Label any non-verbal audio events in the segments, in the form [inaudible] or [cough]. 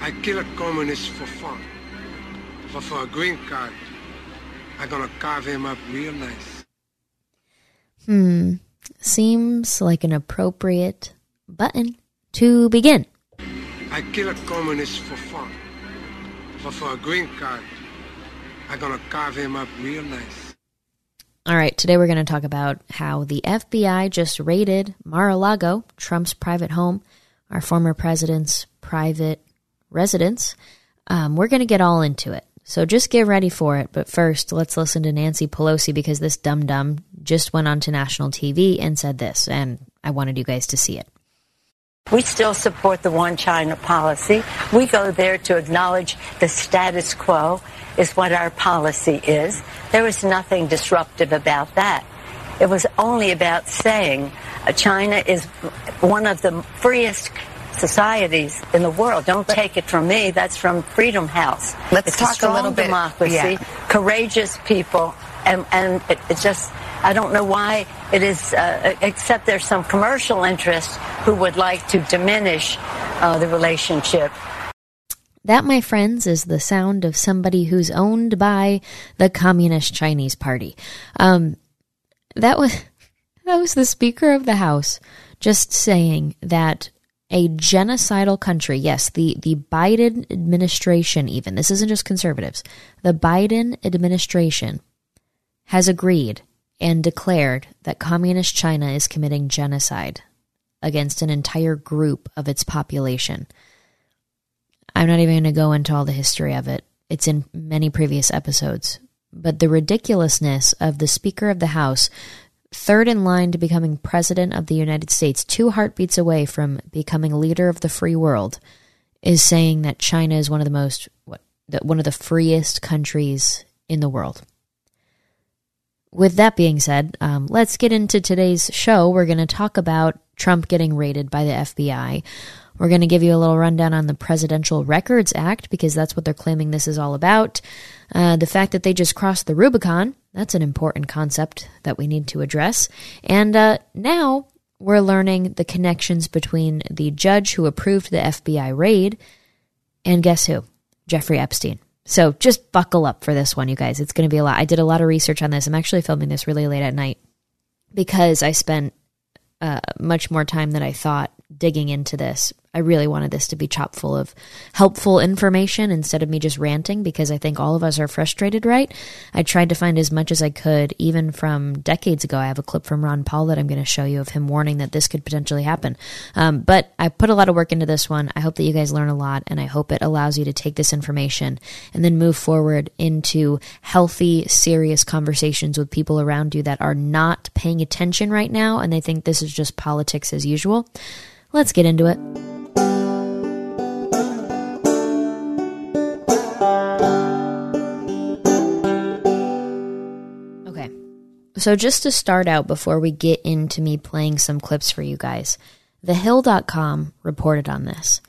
I kill a communist for fun. But for a green card, I'm gonna carve him up real nice. Hmm. Seems like an appropriate button to begin. I kill a communist for fun. But for a green card, I'm gonna carve him up real nice. All right, today we're going to talk about how the FBI just raided Mar a Lago, Trump's private home, our former president's private residence. Um, we're going to get all into it. So just get ready for it. But first, let's listen to Nancy Pelosi because this dum dum just went on to national TV and said this, and I wanted you guys to see it. We still support the one China policy. We go there to acknowledge the status quo is what our policy is. There was nothing disruptive about that. It was only about saying China is one of the freest societies in the world. Don't take it from me. That's from Freedom House. Let's it's talk a, strong a little bit. democracy, Yeah. courageous people, and and it, it's just I don't know why it is. Uh, except there's some commercial interests who would like to diminish uh, the relationship. That, my friends, is the sound of somebody who's owned by the Communist Chinese Party. Um, that was [laughs] that was the Speaker of the House just saying that a genocidal country, yes, the the Biden administration, even this isn't just conservatives, the Biden administration has agreed and declared that communist China is committing genocide against an entire group of its population. I'm not even going to go into all the history of it. It's in many previous episodes. But the ridiculousness of the Speaker of the House, third in line to becoming President of the United States, two heartbeats away from becoming leader of the free world, is saying that China is one of the most, what, the, one of the freest countries in the world. With that being said, um, let's get into today's show. We're going to talk about Trump getting raided by the FBI. We're going to give you a little rundown on the Presidential Records Act because that's what they're claiming this is all about. Uh, the fact that they just crossed the Rubicon, that's an important concept that we need to address. And uh, now we're learning the connections between the judge who approved the FBI raid and guess who? Jeffrey Epstein. So just buckle up for this one, you guys. It's going to be a lot. I did a lot of research on this. I'm actually filming this really late at night because I spent uh, much more time than I thought digging into this. I really wanted this to be chock full of helpful information instead of me just ranting because I think all of us are frustrated, right? I tried to find as much as I could, even from decades ago. I have a clip from Ron Paul that I'm going to show you of him warning that this could potentially happen. Um, but I put a lot of work into this one. I hope that you guys learn a lot and I hope it allows you to take this information and then move forward into healthy, serious conversations with people around you that are not paying attention right now and they think this is just politics as usual. Let's get into it. So, just to start out before we get into me playing some clips for you guys, TheHill.com reported on this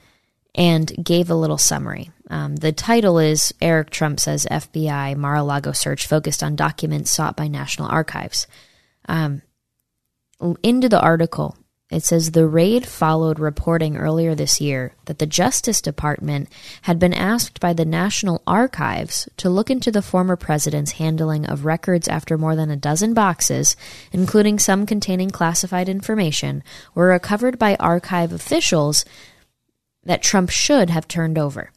and gave a little summary. Um, the title is Eric Trump says FBI Mar a Lago search focused on documents sought by National Archives. Um, into the article, it says the raid followed reporting earlier this year that the Justice Department had been asked by the National Archives to look into the former president's handling of records after more than a dozen boxes, including some containing classified information, were recovered by archive officials that Trump should have turned over.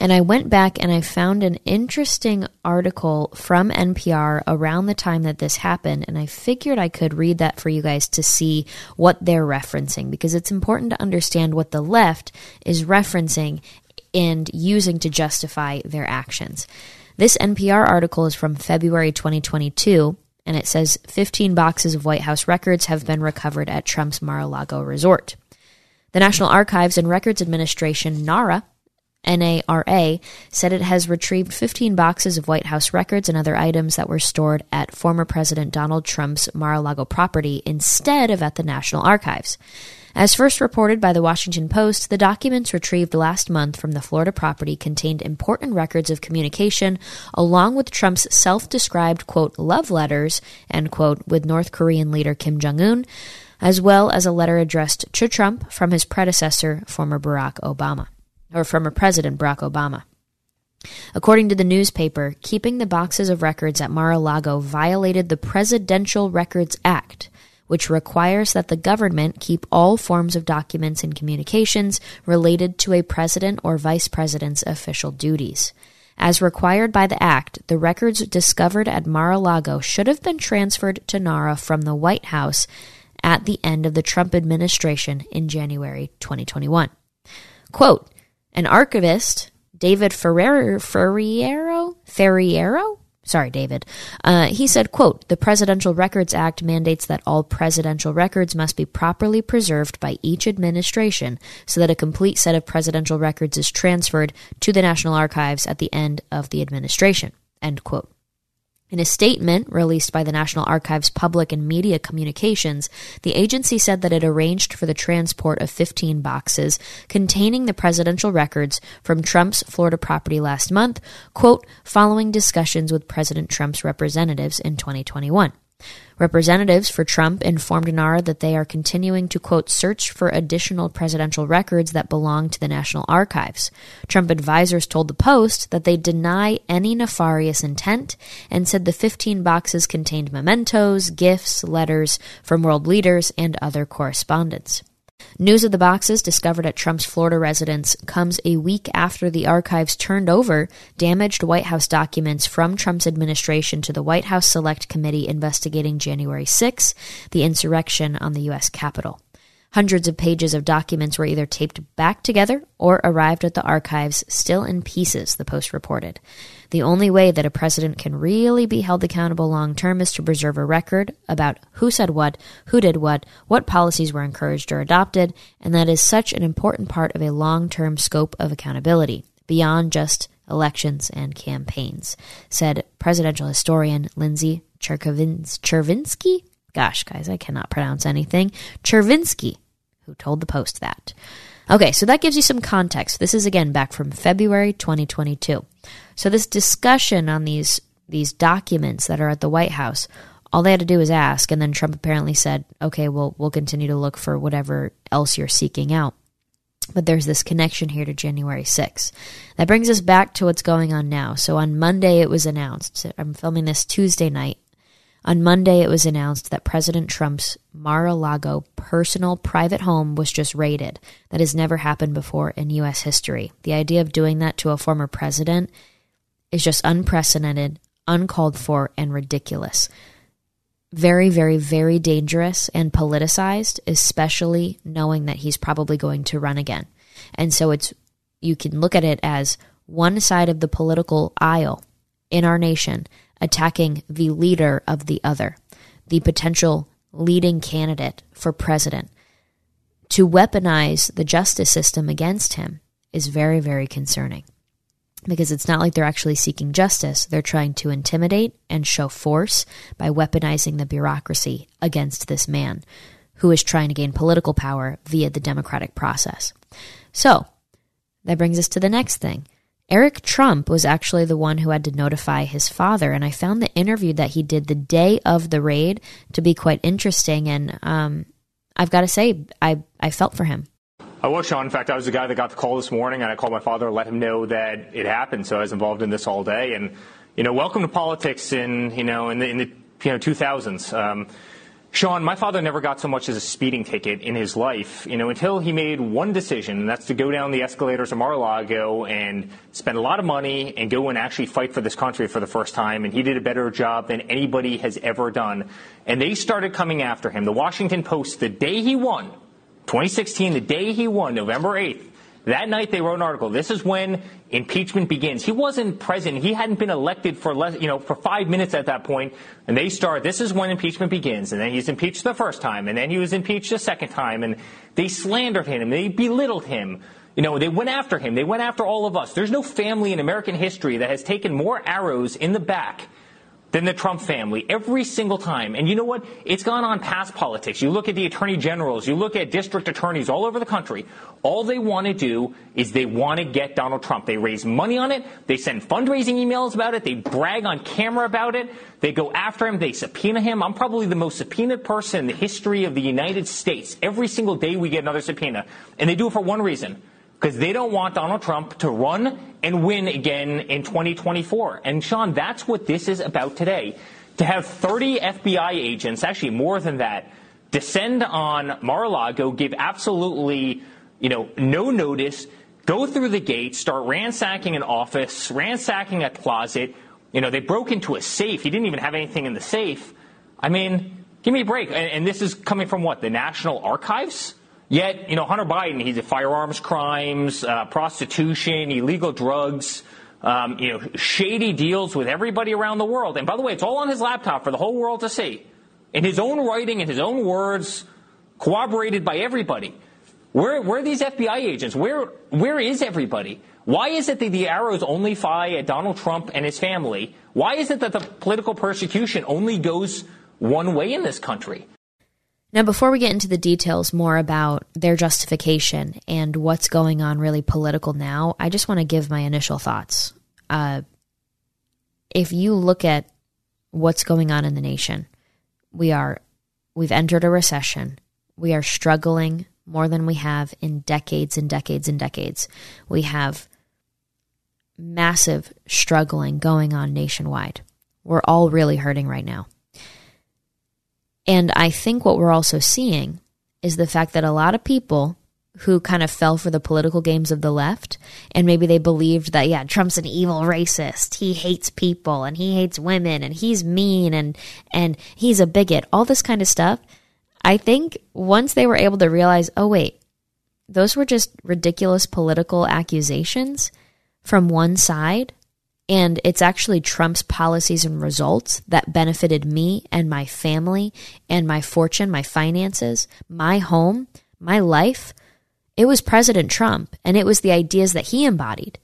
And I went back and I found an interesting article from NPR around the time that this happened. And I figured I could read that for you guys to see what they're referencing because it's important to understand what the left is referencing and using to justify their actions. This NPR article is from February 2022 and it says 15 boxes of White House records have been recovered at Trump's Mar a Lago resort. The National Archives and Records Administration, NARA, NARA, said it has retrieved 15 boxes of White House records and other items that were stored at former President Donald Trump's Mar a Lago property instead of at the National Archives. As first reported by the Washington Post, the documents retrieved last month from the Florida property contained important records of communication, along with Trump's self described, quote, love letters, end quote, with North Korean leader Kim Jong un, as well as a letter addressed to Trump from his predecessor, former Barack Obama, or former President Barack Obama. According to the newspaper, keeping the boxes of records at Mar a Lago violated the Presidential Records Act which requires that the government keep all forms of documents and communications related to a president or vice president's official duties. As required by the Act, the records discovered at Mar a Lago should have been transferred to NARA from the White House at the end of the Trump administration in January 2021. Quote, an archivist, David Ferrero, Ferriero, Ferriero Sorry, David. Uh, he said, quote, the Presidential Records Act mandates that all presidential records must be properly preserved by each administration so that a complete set of presidential records is transferred to the National Archives at the end of the administration, end quote. In a statement released by the National Archives Public and Media Communications, the agency said that it arranged for the transport of 15 boxes containing the presidential records from Trump's Florida property last month, quote, following discussions with President Trump's representatives in 2021. Representatives for Trump informed NARA that they are continuing to, quote, search for additional presidential records that belong to the National Archives. Trump advisors told the Post that they deny any nefarious intent and said the 15 boxes contained mementos, gifts, letters from world leaders, and other correspondence. News of the boxes discovered at Trump's Florida residence comes a week after the archives turned over damaged White House documents from Trump's administration to the White House Select Committee investigating January 6, the insurrection on the U.S. Capitol. Hundreds of pages of documents were either taped back together or arrived at the archives still in pieces, the Post reported. The only way that a president can really be held accountable long term is to preserve a record about who said what, who did what, what policies were encouraged or adopted, and that is such an important part of a long term scope of accountability, beyond just elections and campaigns, said presidential historian Lindsay Chervinsky. Gosh, guys, I cannot pronounce anything. Chervinsky who told the Post that. Okay, so that gives you some context. This is again back from February 2022. So this discussion on these these documents that are at the White House, all they had to do was ask, and then Trump apparently said, "Okay, well, we'll continue to look for whatever else you're seeking out." But there's this connection here to January 6th. That brings us back to what's going on now. So on Monday, it was announced. I'm filming this Tuesday night. On Monday, it was announced that President Trump's Mar a Lago personal private home was just raided. That has never happened before in U.S. history. The idea of doing that to a former president is just unprecedented, uncalled for, and ridiculous. Very, very, very dangerous and politicized, especially knowing that he's probably going to run again. And so it's, you can look at it as one side of the political aisle in our nation attacking the leader of the other, the potential leading candidate for president. To weaponize the justice system against him is very, very concerning because it's not like they're actually seeking justice. They're trying to intimidate and show force by weaponizing the bureaucracy against this man who is trying to gain political power via the democratic process. So, that brings us to the next thing. Eric Trump was actually the one who had to notify his father, and I found the interview that he did the day of the raid to be quite interesting. And um, I've got to say, I I felt for him. I was Sean. In fact, I was the guy that got the call this morning, and I called my father, and let him know that it happened. So I was involved in this all day, and you know, welcome to politics in you know in the in the you know 2000s. Um, Sean, my father never got so much as a speeding ticket in his life, you know, until he made one decision, and that's to go down the escalators of Mar-a-Lago and spend a lot of money and go and actually fight for this country for the first time. And he did a better job than anybody has ever done. And they started coming after him. The Washington Post, the day he won, 2016, the day he won, November 8th, That night they wrote an article. This is when impeachment begins. He wasn't president. He hadn't been elected for less, you know, for five minutes at that point. And they start, this is when impeachment begins. And then he's impeached the first time. And then he was impeached the second time. And they slandered him. They belittled him. You know, they went after him. They went after all of us. There's no family in American history that has taken more arrows in the back than the Trump family every single time. And you know what? It's gone on past politics. You look at the attorney generals, you look at district attorneys all over the country. All they want to do is they want to get Donald Trump. They raise money on it. They send fundraising emails about it. They brag on camera about it. They go after him. They subpoena him. I'm probably the most subpoenaed person in the history of the United States. Every single day we get another subpoena. And they do it for one reason because they don't want Donald Trump to run and win again in 2024. And Sean, that's what this is about today. To have 30 FBI agents, actually more than that, descend on Mar-a-Lago, give absolutely, you know, no notice, go through the gate, start ransacking an office, ransacking a closet. You know, they broke into a safe. He didn't even have anything in the safe. I mean, give me a break. And, and this is coming from what? The National Archives? Yet, you know, Hunter Biden, he's a firearms crimes, uh, prostitution, illegal drugs, um, you know, shady deals with everybody around the world. And by the way, it's all on his laptop for the whole world to see. In his own writing, in his own words, corroborated by everybody. Where, where are these FBI agents? Where, where is everybody? Why is it that the arrows only fly at Donald Trump and his family? Why is it that the political persecution only goes one way in this country? Now, before we get into the details more about their justification and what's going on really political now, I just want to give my initial thoughts. Uh, if you look at what's going on in the nation, we are we've entered a recession. We are struggling more than we have in decades and decades and decades. We have massive struggling going on nationwide. We're all really hurting right now. And I think what we're also seeing is the fact that a lot of people who kind of fell for the political games of the left and maybe they believed that yeah Trump's an evil racist. He hates people and he hates women and he's mean and and he's a bigot. All this kind of stuff. I think once they were able to realize oh wait those were just ridiculous political accusations from one side and it's actually Trump's policies and results that benefited me and my family and my fortune, my finances, my home, my life. It was President Trump and it was the ideas that he embodied,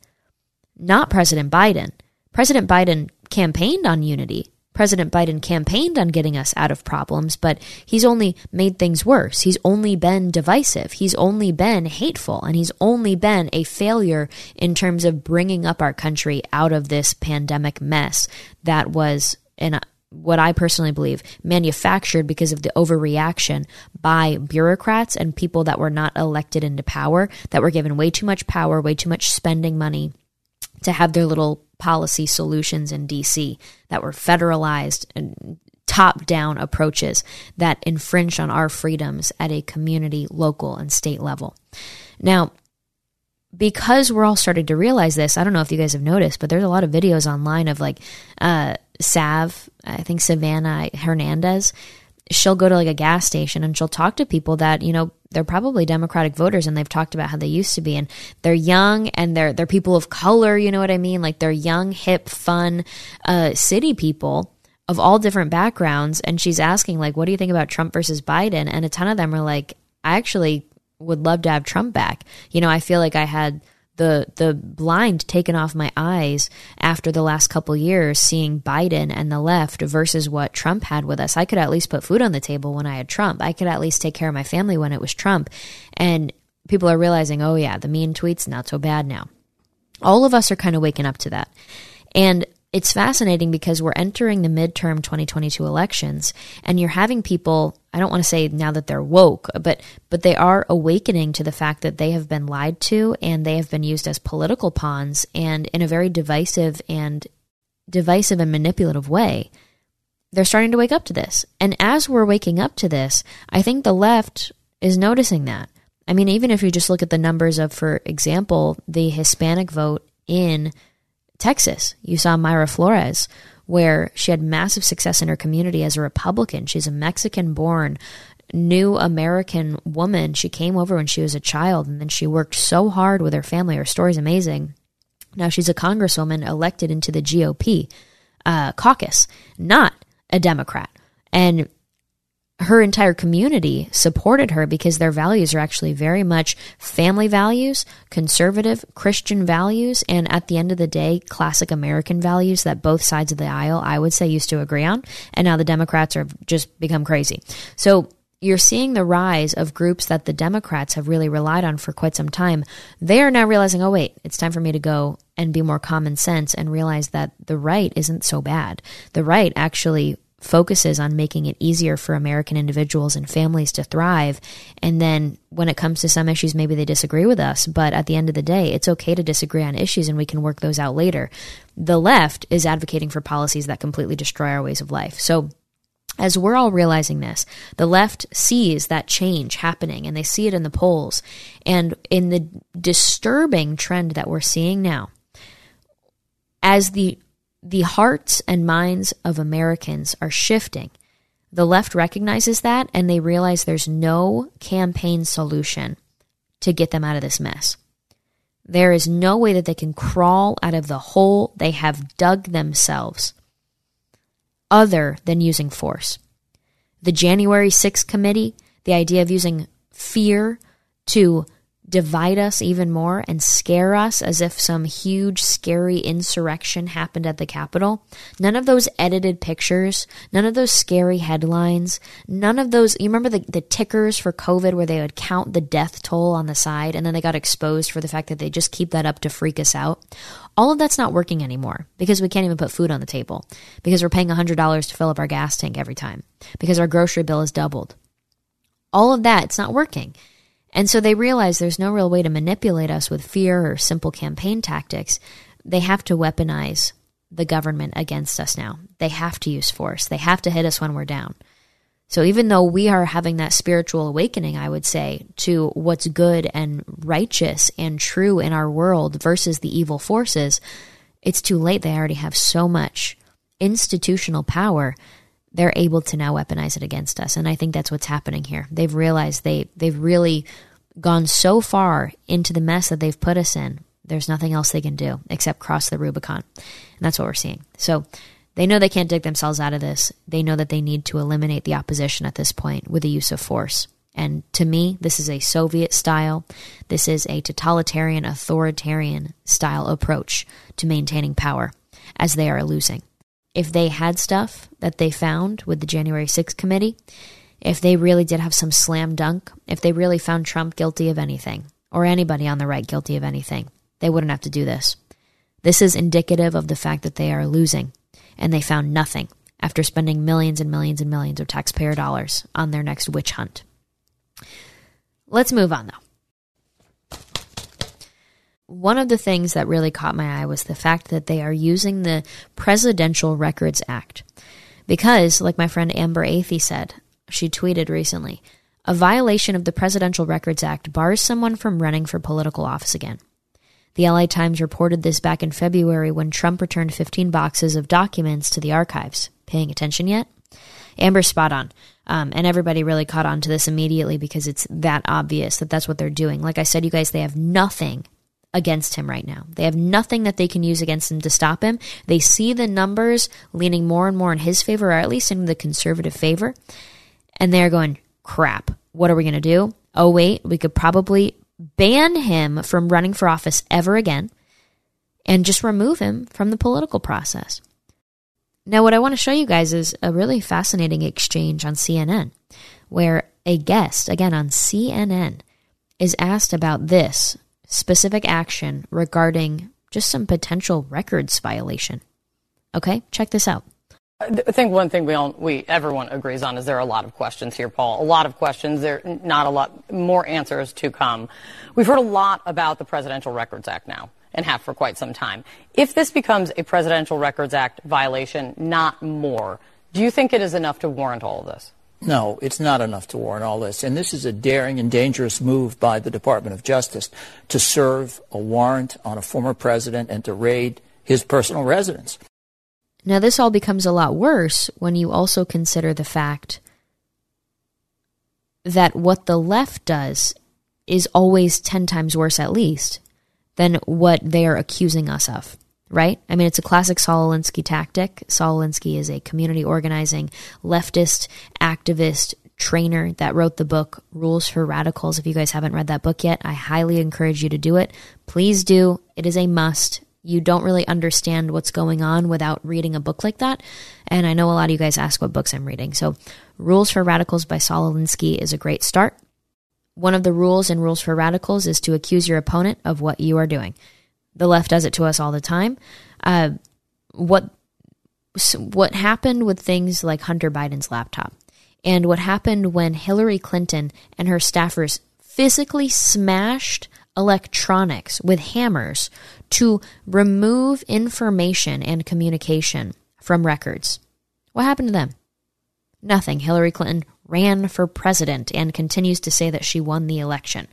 not President Biden. President Biden campaigned on unity. President Biden campaigned on getting us out of problems, but he's only made things worse. He's only been divisive. He's only been hateful, and he's only been a failure in terms of bringing up our country out of this pandemic mess that was, in what I personally believe, manufactured because of the overreaction by bureaucrats and people that were not elected into power, that were given way too much power, way too much spending money to have their little policy solutions in DC that were federalized and top down approaches that infringe on our freedoms at a community, local, and state level. Now, because we're all starting to realize this, I don't know if you guys have noticed, but there's a lot of videos online of like uh, Sav, I think Savannah Hernandez, she'll go to like a gas station and she'll talk to people that you know they're probably democratic voters and they've talked about how they used to be. And they're young and they're they're people of color you know what i mean? Like they're young hip fun uh, city people of all different backgrounds. And she's asking like what do you think about trump versus biden? And a ton of them are like i actually would love to have trump back. You know i feel like i had the the blind taken off my eyes after the last couple years seeing Biden and the left versus what Trump had with us. I could at least put food on the table when I had Trump. I could at least take care of my family when it was Trump. And people are realizing, "Oh yeah, the mean tweets not so bad now." All of us are kind of waking up to that. And it's fascinating because we're entering the midterm 2022 elections and you're having people I don't want to say now that they're woke but but they are awakening to the fact that they have been lied to and they have been used as political pawns and in a very divisive and divisive and manipulative way. They're starting to wake up to this. And as we're waking up to this I think the left is noticing that. I mean even if you just look at the numbers of for example the Hispanic vote in Texas, you saw Mayra Flores, where she had massive success in her community as a Republican. She's a Mexican born new American woman. She came over when she was a child and then she worked so hard with her family. Her story's amazing. Now she's a congresswoman elected into the GOP uh, caucus, not a Democrat. And her entire community supported her because their values are actually very much family values, conservative Christian values, and at the end of the day, classic American values that both sides of the aisle, I would say, used to agree on. And now the Democrats have just become crazy. So you're seeing the rise of groups that the Democrats have really relied on for quite some time. They are now realizing, oh, wait, it's time for me to go and be more common sense and realize that the right isn't so bad. The right actually focuses on making it easier for American individuals and families to thrive. And then when it comes to some issues, maybe they disagree with us. But at the end of the day, it's okay to disagree on issues and we can work those out later. The left is advocating for policies that completely destroy our ways of life. So as we're all realizing this, the left sees that change happening and they see it in the polls. And in the disturbing trend that we're seeing now, as the the hearts and minds of Americans are shifting, the left recognizes that and they realize there's no campaign solution to get them out of this mess. There is no way that they can crawl out of the hole they have dug themselves other than using force. The January 6th committee, the idea of using fear to divide us even more and scare us as if some huge, scary insurrection happened at the Capitol. None of those edited pictures, none of those scary headlines, none of those. You remember the, the tickers for COVID where they would count the death toll on the side and then they got exposed for the fact that they just keep that up to freak us out? All of that's not working anymore because we can't even put food on the table, because we're paying $100 to fill up our gas tank every time, because our grocery bill has doubled. All of that, it's not working. And so they realize there's no real way to manipulate us with fear or simple campaign tactics. They have to weaponize the government against us now. They have to use force. They have to hit us when we're down. So even though we are having that spiritual awakening, I would say, to what's good and righteous and true in our world versus the evil forces, it's too late. They already have so much institutional power. They're able to now weaponize it against us. And I think that's what's happening here. They've realized they, they've really gone so far into the mess that they've put us in. There's nothing else they can do except cross the Rubicon. And that's what we're seeing. So they know they can't dig themselves out of this. They know that they need to eliminate the opposition at this point with the use of force. And to me, this is a Soviet style, this is a totalitarian, authoritarian style approach to maintaining power as they are losing. If they had stuff that they found with the January 6th committee, if they really did have some slam dunk, if they really found Trump guilty of anything, or anybody on the right guilty of anything, they wouldn't have to do this. This is indicative of the fact that they are losing and they found nothing after spending millions and millions and millions of taxpayer dollars on their next witch hunt. Let's move on, though. One of the things that really caught my eye was the fact that they are using the Presidential Records Act. Because, like my friend Amber Athey said, she tweeted recently, a violation of the Presidential Records Act bars someone from running for political office again. The LA Times reported this back in February when Trump returned 15 boxes of documents to the archives. Paying attention yet? Amber's spot on. Um, and everybody really caught on to this immediately because it's that obvious that that's what they're doing. Like I said, you guys, they have nothing against him right now. They have nothing that they can use against him to stop him. They see the numbers leaning more and more in his favor, or at least in the conservative favor. And they're going, crap, what are we going to do? Oh, wait, we could probably ban him from running for office ever again, and just remove him from the political process. Now, what I want to show you guys is a really fascinating exchange on CNN where a guest, again on CNN, is asked about this specific action regarding just some potential records violation. Okay, check this out. I think one thing we all, we everyone agrees on is there are a lot of questions here, Paul. A lot of questions. There not a lot more answers to come. We've heard a lot about the Presidential Records Act now and have for quite some time. If this becomes a Presidential Records Act violation, not more, do you think it is enough to warrant all of this? No, it's not enough to warrant all this. And this is a daring and dangerous move by the Department of Justice to serve a warrant on a former president and to raid his personal residence. Now, this all becomes a lot worse when you also consider the fact that what the left does is always 10 times worse, at least, than what they are accusing us of, right? I mean, it's a classic Saul Alinsky tactic. Saul Alinsky is a community organizing leftist activist trainer that wrote the book Rules for Radicals. If you guys haven't read that book yet, I highly encourage you to do it. Please do. It is a must. You don't really understand what's going on without reading a book like that. And I know a lot of you guys ask what books I'm reading. So, Rules for Radicals by Saul Alinsky is a great start. One of the rules in Rules for Radicals is to accuse your opponent of what you are doing. The left does it to us all the time. Uh, what what happened with things like Hunter Biden's laptop and what happened when Hillary Clinton and her staffers physically smashed electronics with hammers to remove information and communication from records. What happened to them? Nothing. Hillary Clinton ran for president and continues to say that she won the election.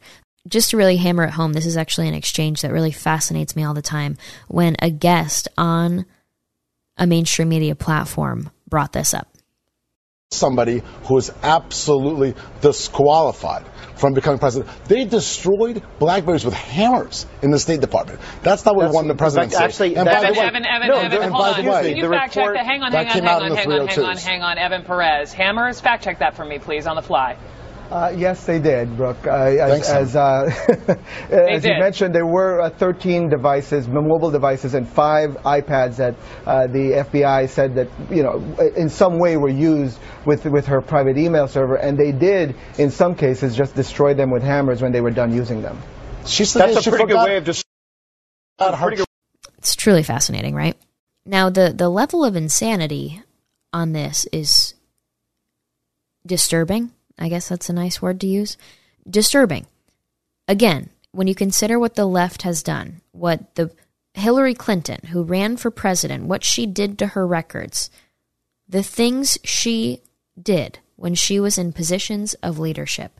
Just to really hammer it home, this is actually an exchange that really fascinates me all the time when a guest on a mainstream media platform brought this up somebody who is absolutely disqualified from becoming president. They destroyed blackberries with hammers in the State Department. That's not what That's, we wanted the president to say. Actually, and by Evan, the way, Evan, Evan, no, Evan, and hold by on. the way, Can you fact check that? Hang on, hang on, hang on, hang on, hang on, hang on, hang on, Evan Perez. Hammers, fact check that for me, please, on the fly. Uh, yes, they did, Brooke. Uh, as, as, uh, [laughs] as you mentioned, there were uh, 13 devices, mobile devices, and five iPads that uh, the FBI said that you know in some way were used with with her private email server, and they did, in some cases, just destroy them with hammers when they were done using them. She said that's a pretty good way of just. It's truly fascinating, right? Now, the the level of insanity on this is disturbing I guess that's a nice word to use. Disturbing. Again, when you consider what the left has done, what the Hillary Clinton, who ran for president, what she did to her records, the things she did when she was in positions of leadership,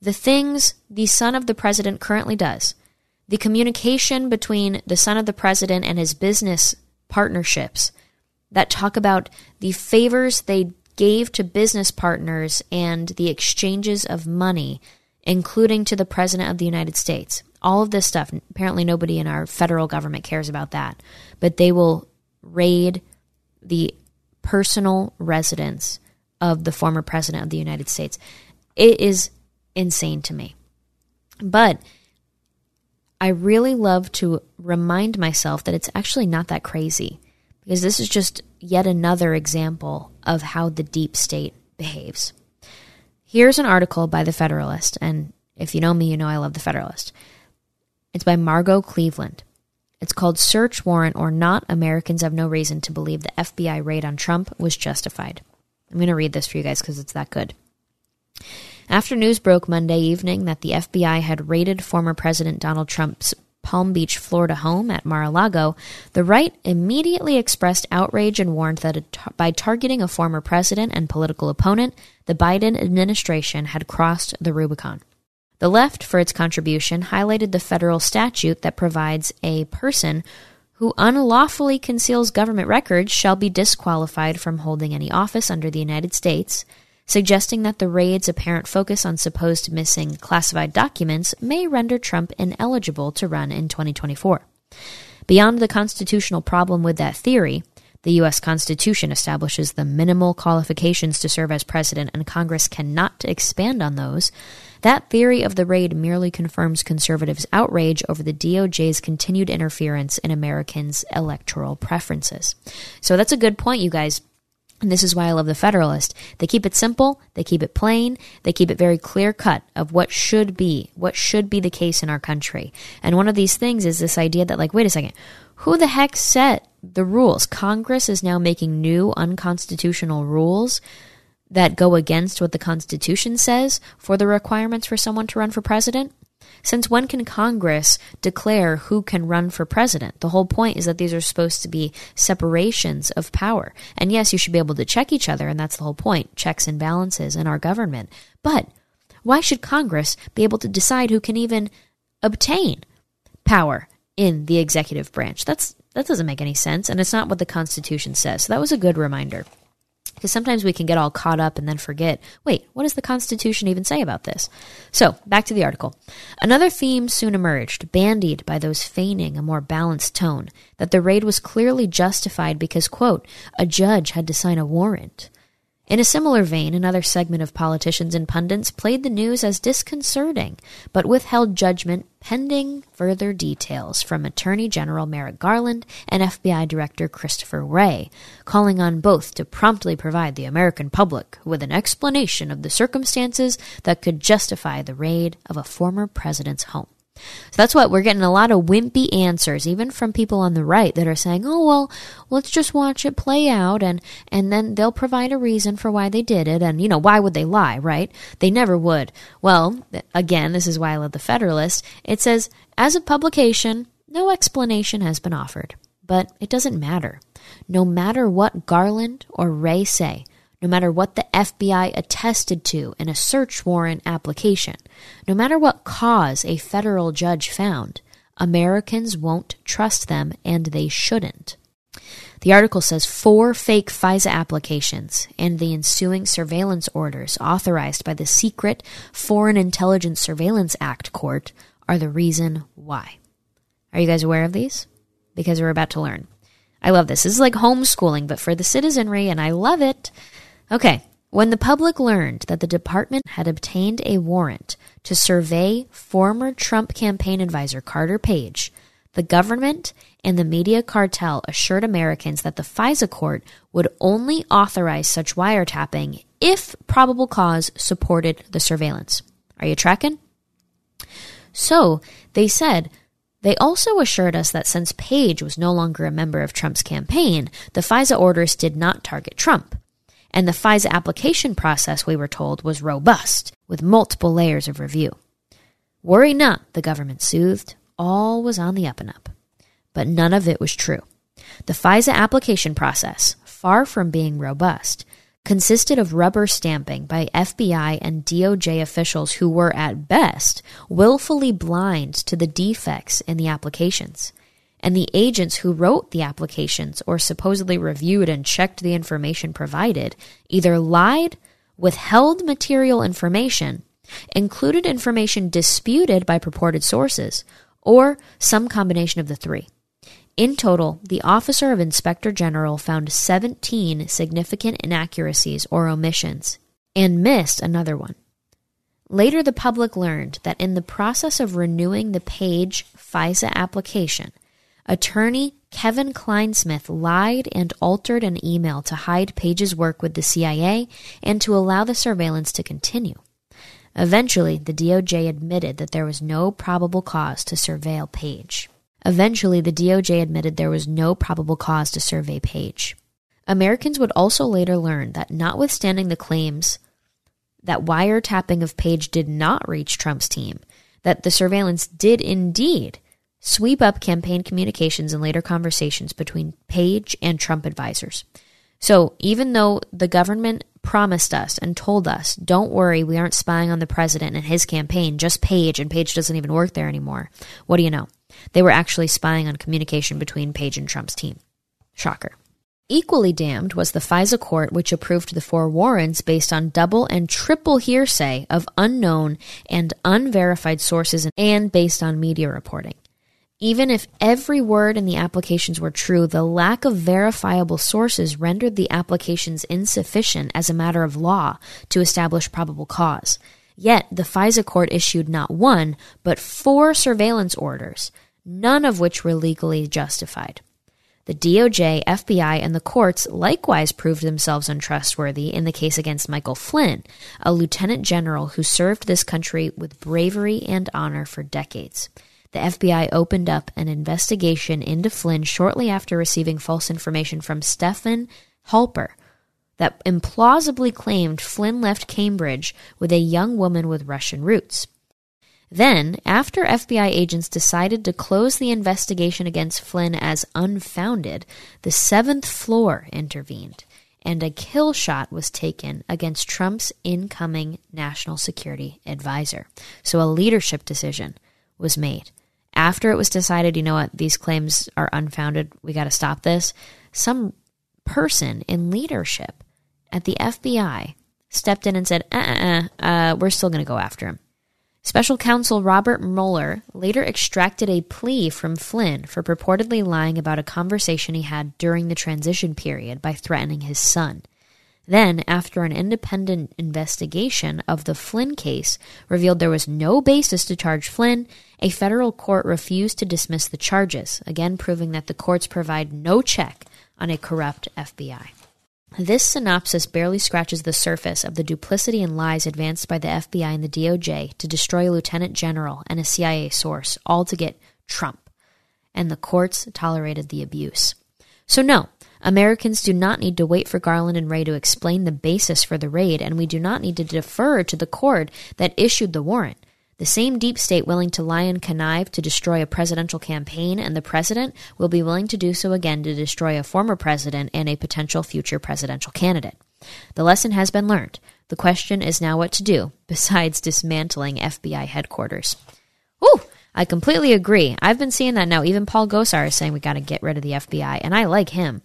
the things the son of the president currently does, the communication between the son of the president and his business partnerships that talk about the favors they gave to business partners and the exchanges of money, including to the President of the United States. All of this stuff, apparently nobody in our federal government cares about that, but they will raid the personal residence of the former President of the United States. It is insane to me. But I really love to remind myself that it's actually not that crazy because this is just yet another example of how the deep state behaves. Here's an article by The Federalist, and if you know me, you know I love The Federalist. It's by Margot Cleveland. It's called Search Warrant or Not Americans Have No Reason to Believe the FBI Raid on Trump Was Justified. I'm going to read this for you guys because it's that good. After news broke Monday evening that the FBI had raided former President Donald Trump's Palm Beach, Florida home at Mar a Lago, the right immediately expressed outrage and warned that by targeting a former president and political opponent, the Biden administration had crossed the Rubicon. The left, for its contribution, highlighted the federal statute that provides a person who unlawfully conceals government records shall be disqualified from holding any office under the United States suggesting that the raid's apparent focus on supposed missing classified documents may render Trump ineligible to run in 2024. Beyond the constitutional problem with that theory, the U.S. Constitution establishes the minimal qualifications to serve as president, and Congress cannot expand on those. That theory of the raid merely confirms conservatives' outrage over the DOJ's continued interference in Americans' electoral preferences. So that's a good point, you guys. And this is why I love the Federalist. They keep it simple, they keep it plain, they keep it very clear cut of what should be, what should be the case in our country. And one of these things is this idea that, like, wait a second, who the heck set the rules? Congress is now making new unconstitutional rules that go against what the Constitution says for the requirements for someone to run for president? Since when can Congress declare who can run for president? The whole point is that these are supposed to be separations of power. And yes, you should be able to check each other, and that's the whole point checks and balances in our government. But why should Congress be able to decide who can even obtain power in the executive branch? That's that doesn't make any sense, and it's not what the Constitution says. So that was a good reminder. Because sometimes we can get all caught up and then forget wait, what does the Constitution even say about this? So, back to the article. Another theme soon emerged, bandied by those feigning a more balanced tone, that the raid was clearly justified because, quote, a judge had to sign a warrant. In a similar vein, another segment of politicians and pundits played the news as disconcerting, but withheld judgment pending further details from Attorney General Merrick Garland and FBI Director Christopher Wray, calling on both to promptly provide the American public with an explanation of the circumstances that could justify the raid of a former president's home. So that's what we're getting a lot of wimpy answers, even from people on the right that are saying, "Oh well, let's just watch it play out," and and then they'll provide a reason for why they did it, and you know why would they lie, right? They never would. Well, again, this is why I love the Federalist. It says, as a publication, no explanation has been offered, but it doesn't matter. No matter what Garland or Wray say, no matter what the FBI attested to in a search warrant application, no matter what cause a federal judge found, Americans won't trust them and they shouldn't. The article says four fake FISA applications and the ensuing surveillance orders authorized by the secret Foreign Intelligence Surveillance Act court are the reason why. Are you guys aware of these? Because we're about to learn. I love this. This is like homeschooling, but for the citizenry, and I love it. Okay, when the public learned that the department had obtained a warrant to survey former Trump campaign advisor Carter Page, the government and the media cartel assured Americans that the FISA court would only authorize such wiretapping if probable cause supported the surveillance. Are you tracking? So, they said they also assured us that since Page was no longer a member of Trump's campaign, the FISA orders did not target Trump. And the FISA application process, we were told, was robust, with multiple layers of review. Worry not, the government soothed. All was on the up and up. But none of it was true. The FISA application process, far from being robust, consisted of rubber stamping by FBI and DOJ officials who were, at best, willfully blind to the defects in the applications and the agents who wrote the applications or supposedly reviewed and checked the information provided either lied, withheld material information, included information disputed by purported sources, or some combination of the three. In total, the Officer of Inspector General found 17 significant inaccuracies or omissions and missed another one. Later, the public learned that in the process of renewing the Page FISA application, Attorney Kevin Clinesmith lied and altered an email to hide Page's work with the CIA and to allow the surveillance to continue. Eventually, the DOJ admitted that there was no probable cause to surveil Page. Eventually, the DOJ admitted there was no probable cause to survey Page. Americans would also later learn that, notwithstanding the claims that wiretapping of Page did not reach Trump's team, that the surveillance did indeed sweep up campaign communications and later conversations between Page and Trump advisors. So even though the government promised us and told us, don't worry, we aren't spying on the president and his campaign, just Page, and Page doesn't even work there anymore. What do you know? They were actually spying on communication between Page and Trump's team. Shocker. Equally damned was the FISA court, which approved the four warrants based on double and triple hearsay of unknown and unverified sources and based on media reporting. Even if every word in the applications were true, the lack of verifiable sources rendered the applications insufficient as a matter of law to establish probable cause. Yet, the FISA court issued not one, but four surveillance orders, none of which were legally justified. The DOJ, FBI, and the courts likewise proved themselves untrustworthy in the case against Michael Flynn, a lieutenant general who served this country with bravery and honor for decades the FBI opened up an investigation into Flynn shortly after receiving false information from Stephen Halper that implausibly claimed Flynn left Cambridge with a young woman with Russian roots. Then, after FBI agents decided to close the investigation against Flynn as unfounded, the seventh floor intervened and a kill shot was taken against Trump's incoming national security advisor. So a leadership decision was made after it was decided, you know what, these claims are unfounded, we got to stop this, some person in leadership at the FBI stepped in and said, uh uh uh, we're still going to go after him. Special counsel Robert Mueller later extracted a plea from Flynn for purportedly lying about a conversation he had during the transition period by threatening his son. Then, after an independent investigation of the Flynn case revealed there was no basis to charge Flynn, a federal court refused to dismiss the charges, again proving that the courts provide no check on a corrupt FBI. This synopsis barely scratches the surface of the duplicity and lies advanced by the FBI and the DOJ to destroy a lieutenant general and a CIA source, all to get Trump. And the courts tolerated the abuse. So, no, Americans do not need to wait for Garland and Wray to explain the basis for the raid, and we do not need to defer to the court that issued the warrant. The same deep state willing to lie and connive to destroy a presidential campaign and the president will be willing to do so again to destroy a former president and a potential future presidential candidate. The lesson has been learned. The question is now what to do, [laughs] besides dismantling FBI headquarters. Ooh, I completely agree. I've been seeing that now. Even Paul Gosar is saying we got to get rid of the FBI, and I like him.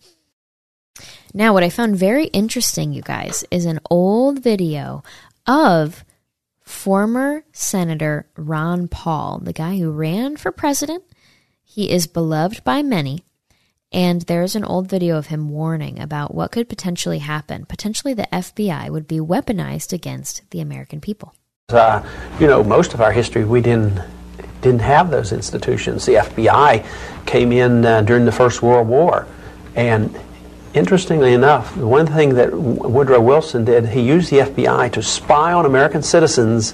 Now, what I found very interesting, you guys, is an old video of former Senator Ron Paul, the guy who ran for president. He is beloved by many. And there's an old video of him warning about what could potentially happen. Potentially, the FBI would be weaponized against the American people. Uh, you know, most of our history, we didn't didn't have those institutions. The FBI came in uh, during the First World War, and interestingly enough, one thing that Woodrow Wilson did, he used the FBI to spy on American citizens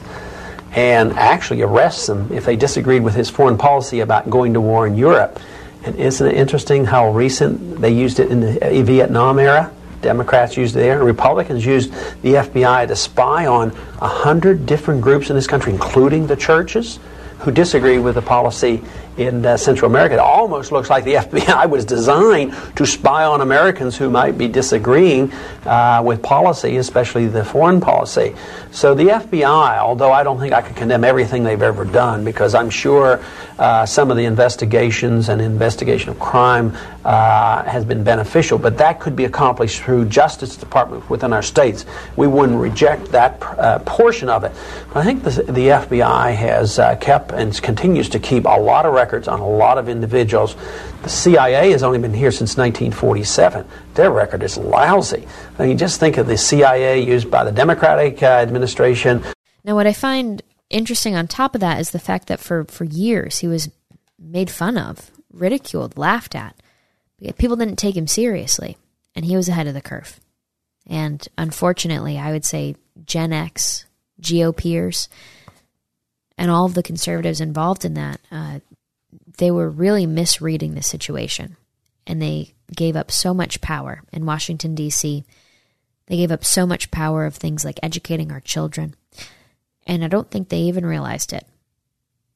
and actually arrest them if they disagreed with his foreign policy about going to war in Europe. And isn't it interesting how recent they used it in the uh, Vietnam era? Democrats used it there, and Republicans used the FBI to spy on a hundred different groups in this country, including the churches, who disagree with the policy in uh, Central America. It almost looks like the [laughs] FBI was designed to spy on Americans who might be disagreeing uh, with policy, especially the foreign policy. So the FBI, although I don't think I can condemn everything they've ever done, because I'm sure uh, some of the investigations and investigation of crime uh, has been beneficial, but that could be accomplished through Justice Department within our states. We wouldn't reject that uh, portion of it. I think the, the FBI has uh, kept and continues to keep a lot of records on a lot of individuals. The CIA has only been here since 1947. Their record is lousy. I mean, just think of the CIA used by the Democratic uh, administration. Now, what I find interesting on top of that is the fact that for, for years he was made fun of, ridiculed, laughed at. People didn't take him seriously, and he was ahead of the curve. And unfortunately, I would say Gen X, GOPers, and all of the conservatives involved in that, uh, they were really misreading the situation. And they gave up so much power in Washington, D.C. They gave up so much power of things like educating our children, and I don't think they even realized it.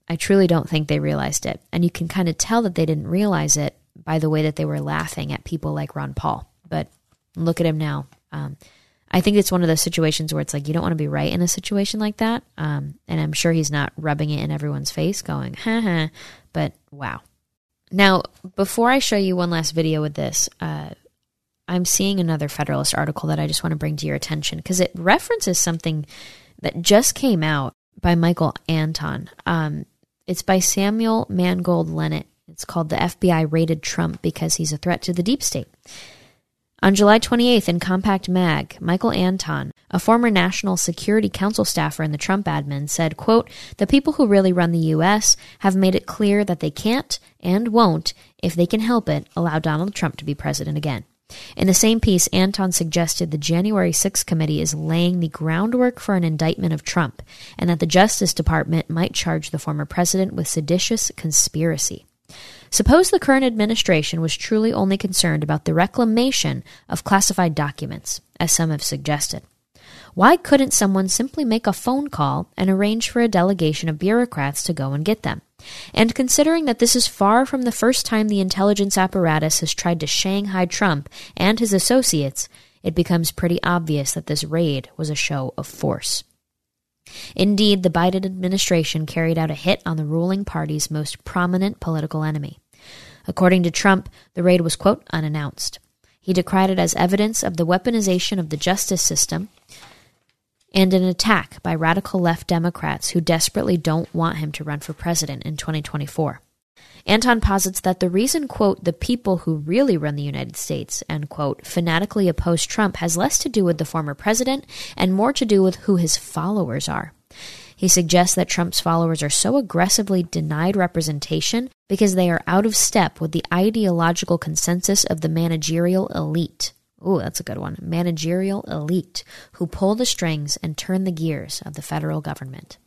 I truly don't think they realized it. And you can kind of tell that they didn't realize it by the way that they were laughing at people like Ron Paul. But look at him now. Um, I think it's one of those situations where it's like you don't want to be right in a situation like that. Um, and I'm sure he's not rubbing it in everyone's face, going, [laughs] ha ha. But wow. Now, before I show you one last video with this, uh, I'm seeing another Federalist article that I just want to bring to your attention because it references something that just came out by Michael Anton. Um, it's by Samuel Mangold Lenett. It's called The FBI Raided Trump Because He's a Threat to the Deep State. On July 28th in Compact Mag, Michael Anton, a former National Security Council staffer in the Trump admin, said, quote, The people who really run the U.S. have made it clear that they can't and won't, if they can help it, allow Donald Trump to be president again. In the same piece, Anton suggested the January 6th committee is laying the groundwork for an indictment of Trump, and that the Justice Department might charge the former president with seditious conspiracy. Suppose the current administration was truly only concerned about the reclamation of classified documents, as some have suggested. Why couldn't someone simply make a phone call and arrange for a delegation of bureaucrats to go and get them? And considering that this is far from the first time the intelligence apparatus has tried to Shanghai Trump and his associates, it becomes pretty obvious that this raid was a show of force. Indeed, the Biden administration carried out a hit on the ruling party's most prominent political enemy. According to Trump, the raid was, quote, unannounced. He decried it as evidence of the weaponization of the justice system and an attack by radical left Democrats who desperately don't want him to run for president in 2024. Anton posits that the reason, quote, the people who really run the United States, end quote, fanatically oppose Trump has less to do with the former president and more to do with who his followers are. He suggests that Trump's followers are so aggressively denied representation because they are out of step with the ideological consensus of the managerial elite. Ooh, that's a good one. Managerial elite who pull the strings and turn the gears of the federal government.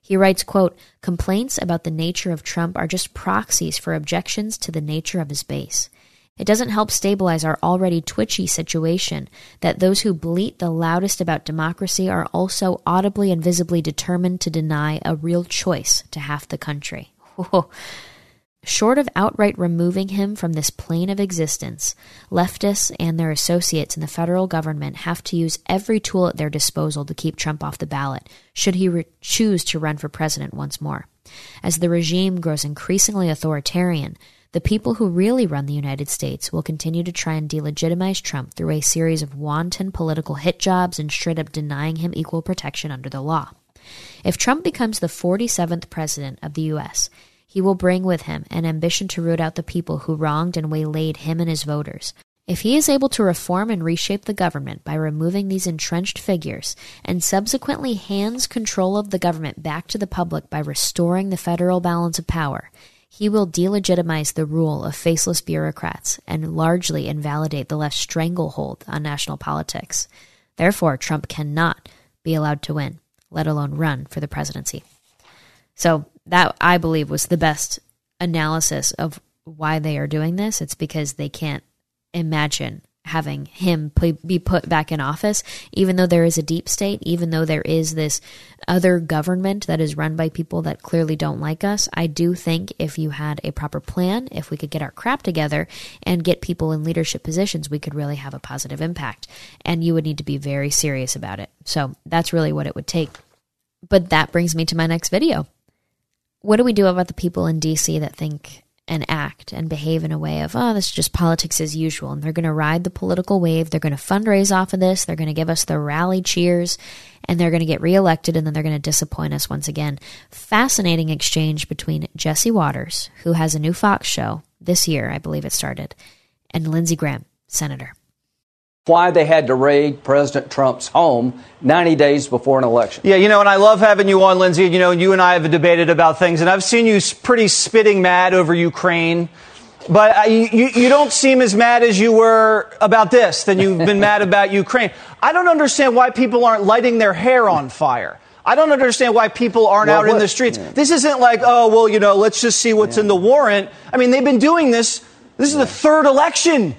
He writes, quote, complaints about the nature of Trump are just proxies for objections to the nature of his base. It doesn't help stabilize our already twitchy situation that those who bleat the loudest about democracy are also audibly and visibly determined to deny a real choice to half the country. Short of outright removing him from this plane of existence, leftists and their associates in the federal government have to use every tool at their disposal to keep Trump off the ballot, should he re- choose to run for president once more. As the regime grows increasingly authoritarian, the people who really run the United States will continue to try and delegitimize Trump through a series of wanton political hit jobs and straight up denying him equal protection under the law. If Trump becomes the 47th president of the U.S., he will bring with him an ambition to root out the people who wronged and waylaid him and his voters. If he is able to reform and reshape the government by removing these entrenched figures and subsequently hands control of the government back to the public by restoring the federal balance of power, he will delegitimize the rule of faceless bureaucrats and largely invalidate the left's stranglehold on national politics. Therefore, Trump cannot be allowed to win, let alone run for the presidency. So, that I believe was the best analysis of why they are doing this. It's because they can't imagine having him be put back in office, even though there is a deep state, even though there is this other government that is run by people that clearly don't like us. I do think if you had a proper plan, if we could get our crap together and get people in leadership positions, we could really have a positive impact. And you would need to be very serious about it. So that's really what it would take. But that brings me to my next video. What do we do about the people in DC that think and act and behave in a way of, oh, this is just politics as usual. And they're going to ride the political wave. They're going to fundraise off of this. They're going to give us the rally cheers and they're going to get reelected and then they're going to disappoint us once again. Fascinating exchange between Jesse Watters, who has a new Fox show this year, I believe it started, and Lindsey Graham, Senator why they had to raid President Trump's home 90 days before an election. Yeah, you know, and I love having you on, Lindsey. You know, you and I have debated about things, and I've seen you pretty spitting mad over Ukraine. But uh, you, you don't seem as mad as you were about this than you've been mad [laughs] about Ukraine. I don't understand why people aren't lighting their hair on fire. I don't understand why people aren't well, out what, in the streets. Yeah. This isn't like, oh, well, you know, let's just see what's yeah. in the warrant. I mean, they've been doing this. This is yeah. the third election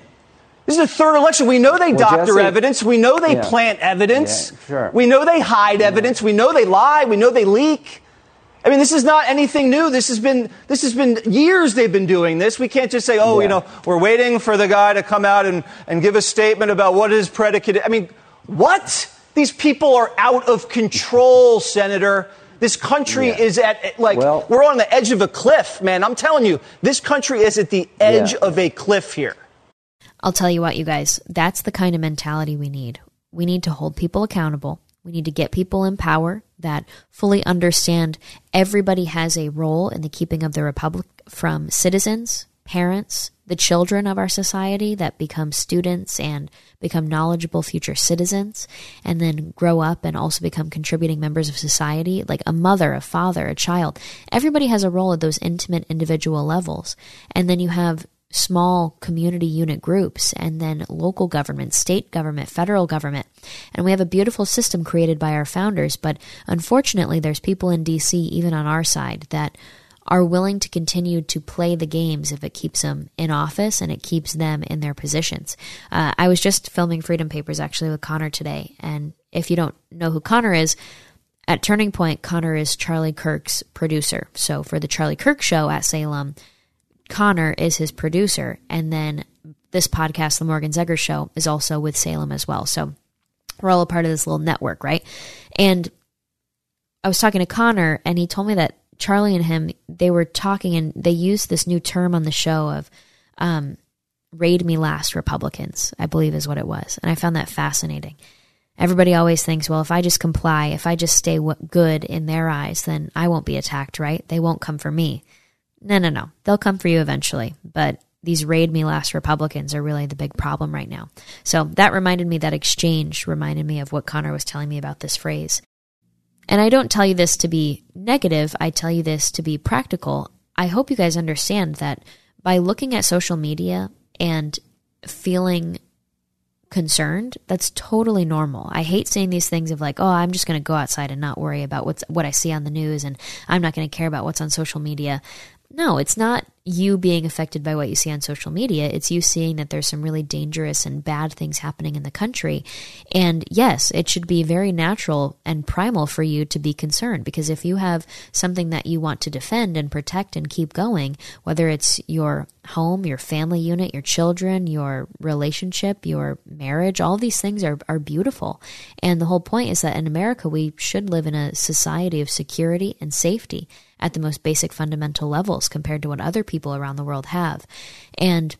this is the third election. We know they well, doctor Jesse, evidence. We know they yeah. plant evidence. Yeah, sure. We know they hide evidence. We know they lie. We know they leak. I mean, this is not anything new. This has been this has been years they've been doing this. We can't just say, oh, yeah. you know, we're waiting for the guy to come out and, and give a statement about what is predicate. I mean, what? These people are out of control, Senator. This country yeah. is at, like, well, we're on the edge of a cliff, man. I'm telling you, this country is at the edge yeah. of a cliff here. I'll tell you what, you guys, that's the kind of mentality we need. We need to hold people accountable. We need to get people in power that fully understand everybody has a role in the keeping of the republic from citizens, parents, the children of our society that become students and become knowledgeable future citizens and then grow up and also become contributing members of society, like a mother, a father, a child. Everybody has a role at those intimate individual levels. And then you have small community unit groups and then local government, state government, federal government. And we have a beautiful system created by our founders, but unfortunately, there's people in DC, even on our side, that are willing to continue to play the games if it keeps them in office and it keeps them in their positions. Uh, I was just filming Freedom Papers actually with Connor today. And if you don't know who Connor is, at Turning Point, Connor is Charlie Kirk's producer. So for the Charlie Kirk show at Salem, Connor is his producer. And then this podcast, The Morgan Zegers Show, is also with Salem as well. So we're all a part of this little network, right? And I was talking to Connor, and he told me that Charlie and him, they were talking and they used this new term on the show of um, raid me last Republicans, I believe is what it was. And I found that fascinating. Everybody always thinks, well, if I just comply, if I just stay good in their eyes, then I won't be attacked, right? They won't come for me. No, no, no. They'll come for you eventually. But these raid me last Republicans are really the big problem right now. So that reminded me, that exchange reminded me of what Connor was telling me about this phrase. And I don't tell you this to be negative, I tell you this to be practical. I hope you guys understand that by looking at social media and feeling concerned, that's totally normal. I hate saying these things of like, oh, I'm just going to go outside and not worry about what's what I see on the news and I'm not going to care about what's on social media. No, it's not you being affected by what you see on social media. It's you seeing that there's some really dangerous and bad things happening in the country. And yes, it should be very natural and primal for you to be concerned because if you have something that you want to defend and protect and keep going, whether it's your home, your family unit, your children, your relationship, your marriage, all these things are, are beautiful. And the whole point is that in America, we should live in a society of security and safety at the most basic fundamental levels compared to what other people around the world have. And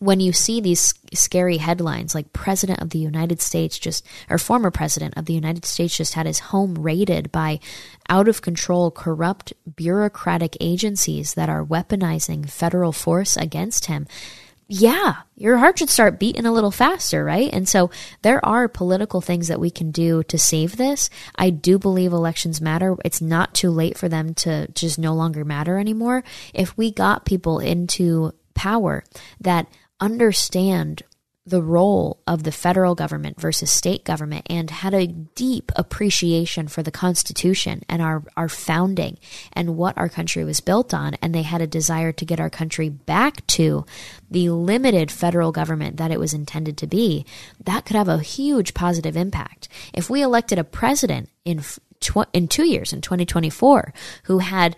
when you see these scary headlines like president of the United States just or former president of the United States just had his home raided by out of control corrupt bureaucratic agencies that are weaponizing federal force against him yeah, your heart should start beating a little faster, right? And so there are political things that we can do to save this. I do believe elections matter. It's not too late for them to just no longer matter anymore. If we got people into power that understand the role of the federal government versus state government and had a deep appreciation for the Constitution and our, our founding and what our country was built on. And they had a desire to get our country back to the limited federal government that it was intended to be. That could have a huge positive impact. If we elected a president in in two years in 2024 who had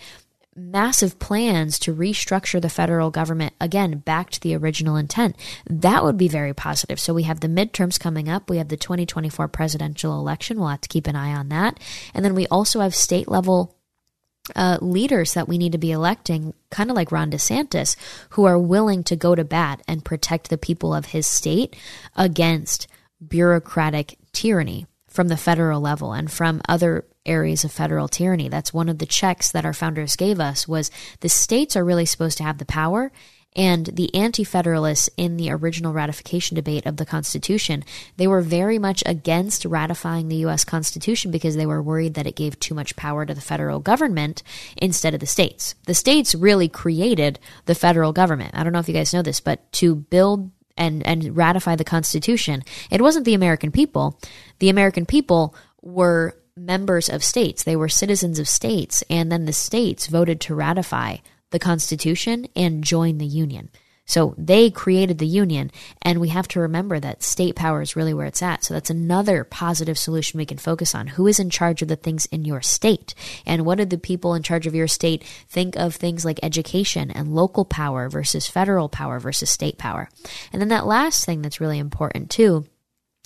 massive plans to restructure the federal government again back to the original intent. That would be very positive. So we have the midterms coming up. We have the 2024 presidential election. We'll have to keep an eye on that. And then we also have state level uh, leaders that we need to be electing, kind of like Ron DeSantis, who are willing to go to bat and protect the people of his state against bureaucratic tyranny from the federal level and from other areas of federal tyranny. That's one of the checks that our founders gave us was the states are really supposed to have the power and the anti-federalists in the original ratification debate of the Constitution, they were very much against ratifying the US Constitution because they were worried that it gave too much power to the federal government instead of the states. The states really created the federal government. I don't know if you guys know this, but to build and and ratify the Constitution, it wasn't the American people. The American people were members of states, they were citizens of states, and then the states voted to ratify the Constitution and join the Union. So they created the union, and we have to remember that state power is really where it's at. So that's another positive solution we can focus on. Who is in charge of the things in your state? And what do the people in charge of your state think of things like education and local power versus federal power versus state power? And then that last thing that's really important too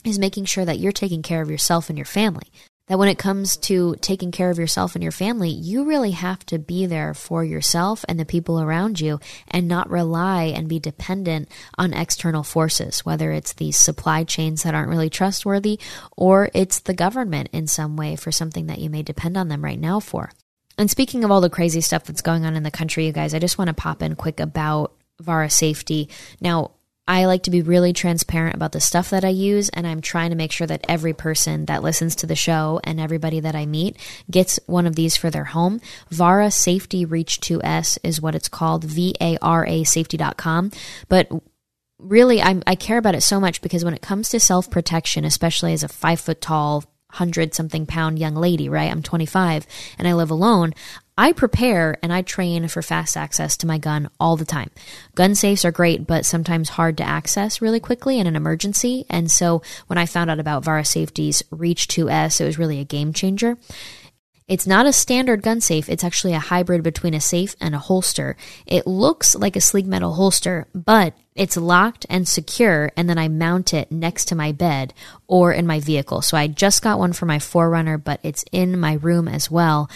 is making sure that you're taking care of yourself and your family that when it comes to taking care of yourself and your family, you really have to be there for yourself and the people around you and not rely and be dependent on external forces, whether it's these supply chains that aren't really trustworthy or it's the government in some way for something that you may depend on them right now for. And speaking of all the crazy stuff that's going on in the country, you guys, I just want to pop in quick about VARA safety. Now, I like to be really transparent about the stuff that I use, and I'm trying to make sure that every person that listens to the show and everybody that I meet gets one of these for their home. Vara Safety Reach 2S is what it's called, V A R A safety.com. But really, I'm, I care about it so much because when it comes to self protection, especially as a five foot tall, hundred something pound young lady, right? I'm 25 and I live alone. I prepare and I train for fast access to my gun all the time. Gun safes are great, but sometimes hard to access really quickly in an emergency. And so when I found out about Vara Safety's Reach 2S, it was really a game changer. It's not a standard gun safe, it's actually a hybrid between a safe and a holster. It looks like a sleek metal holster, but it's locked and secure, and then I mount it next to my bed or in my vehicle. So I just got one for my 4Runner, but it's in my room as well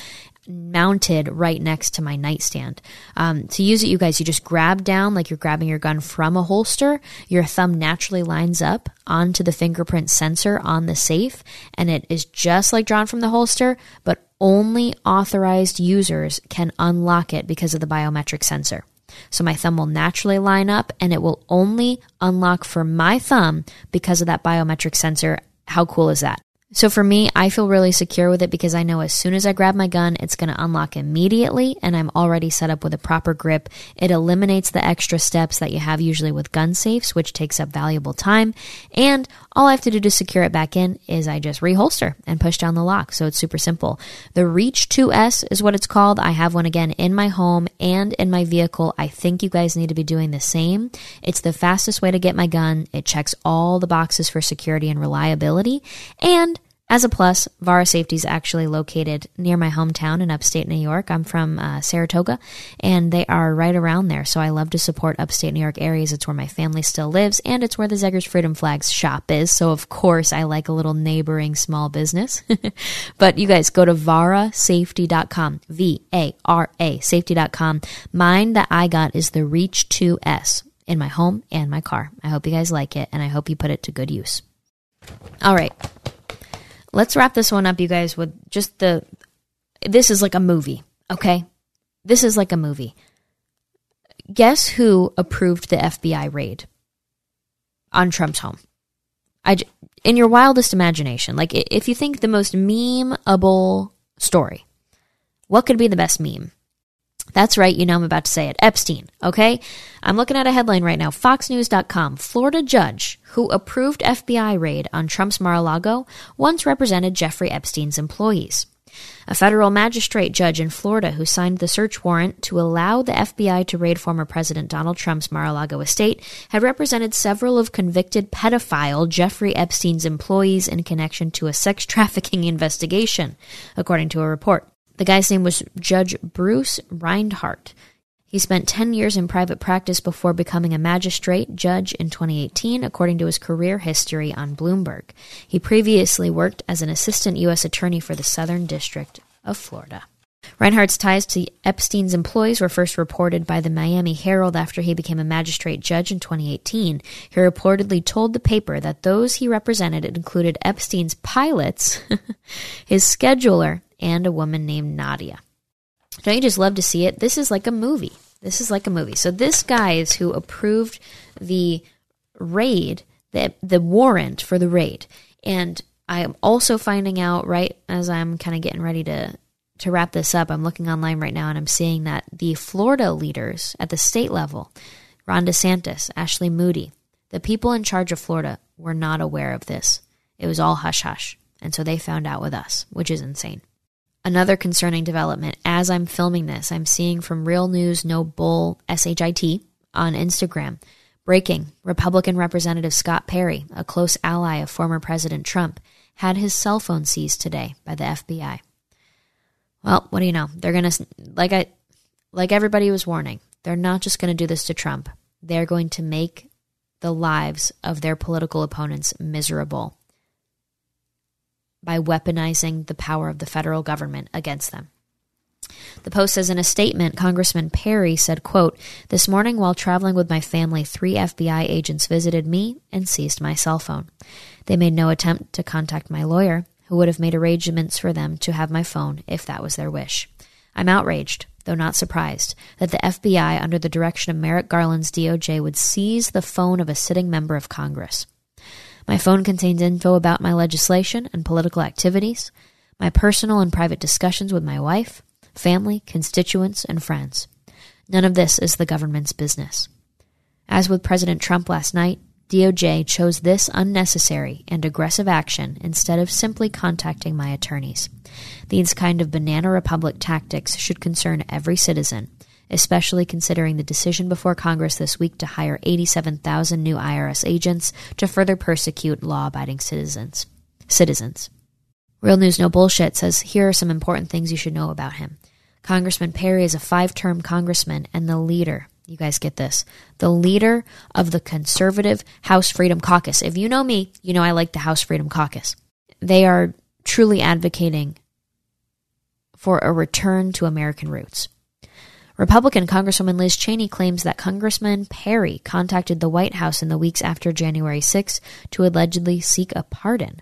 mounted right next to my nightstand. Um, to use it, you guys, you just grab down like you're grabbing your gun from a holster. Your thumb naturally lines up onto the fingerprint sensor on the safe, and it is just like drawn from the holster, but only authorized users can unlock it because of the biometric sensor. So my thumb will naturally line up and it will only unlock for my thumb because of that biometric sensor. How cool is that? So for me, I feel really secure with it because I know as soon as I grab my gun, it's going to unlock immediately and I'm already set up with a proper grip. It eliminates the extra steps that you have usually with gun safes, which takes up valuable time. And all I have to do to secure it back in is I just reholster and push down the lock. So it's super simple. The Reach 2S is what it's called. I have one again in my home and in my vehicle. I think you guys need to be doing the same. It's the fastest way to get my gun. It checks all the boxes for security and reliability. And as a plus, Vara Safety is actually located near my hometown in upstate New York. I'm from uh, Saratoga, and they are right around there. So I love to support upstate New York areas. It's where my family still lives, and it's where the Zeger's Freedom Flags shop is. So of course, I like a little neighboring small business. [laughs] but you guys go to varasafety.com, V A R A safety.com. Mine that I got is the Reach 2S in my home and my car. I hope you guys like it, and I hope you put it to good use. All right let's wrap this one up, you guys, with just the. This is like a movie, okay? This is like a movie. Guess who approved the FBI raid on Trump's home? I, in your wildest imagination, like if you think the most memeable story, what could be the best meme? That's right, you know I'm about to say it. Epstein, okay? I'm looking at a headline right now. FoxNews.com. Florida judge who approved FBI raid on Trump's Mar a Lago once represented Jeffrey Epstein's employees. A federal magistrate judge in Florida who signed the search warrant to allow the FBI to raid former President Donald Trump's Mar a Lago estate had represented several of convicted pedophile Jeffrey Epstein's employees in connection to a sex [laughs] trafficking investigation, according to a report. The guy's name was Judge Bruce Reinhart. He spent 10 years in private practice before becoming a magistrate judge in 2018, according to his career history on Bloomberg. He previously worked as an assistant U.S. attorney for the Southern District of Florida. Reinhart's ties to Epstein's employees were first reported by the Miami Herald after he became a magistrate judge in 2018. He reportedly told the paper that those he represented included Epstein's pilots, [laughs] his scheduler, and a woman named Nadia. Don't you just love to see it? This is like a movie. This is like a movie. So this guy is who approved the raid, the the warrant for the raid. And I am also finding out right as I'm kind of getting ready to to wrap this up. I'm looking online right now and I'm seeing that the Florida leaders at the state level, Ron DeSantis, Ashley Moody, the people in charge of Florida were not aware of this. It was all hush hush. And so they found out with us, which is insane. Another concerning development as I'm filming this, I'm seeing from Real News No Bull SHIT on Instagram. Breaking Republican Representative Scott Perry, a close ally of former President Trump, had his cell phone seized today by the FBI. Well, what do you know? They're going to like I like everybody was warning. They're not just going to do this to Trump. They're going to make the lives of their political opponents miserable by weaponizing the power of the federal government against them. The Post says in a statement, Congressman Perry said, quote, This morning while traveling with my family, three FBI agents visited me and seized my cell phone. They made no attempt to contact my lawyer, who would have made arrangements for them to have my phone if that was their wish. I'm outraged, though not surprised, that the FBI, under the direction of Merrick Garland's DOJ, would seize the phone of a sitting member of Congress. My phone contains info about my legislation and political activities, my personal and private discussions with my wife, family, constituents, and friends. None of this is the government's business. As with President Trump last night, DOJ chose this unnecessary and aggressive action instead of simply contacting my attorneys. These kind of banana republic tactics should concern every citizen, especially considering the decision before Congress this week to hire 87,000 new IRS agents to further persecute law-abiding citizens. Citizens. Real News No Bullshit says here are some important things you should know about him. Congressman Perry is a five-term congressman and the leader you guys get this. The leader of the conservative House Freedom Caucus. If you know me, you know I like the House Freedom Caucus. They are truly advocating for a return to American roots. Republican Congresswoman Liz Cheney claims that Congressman Perry contacted the White House in the weeks after January 6 to allegedly seek a pardon.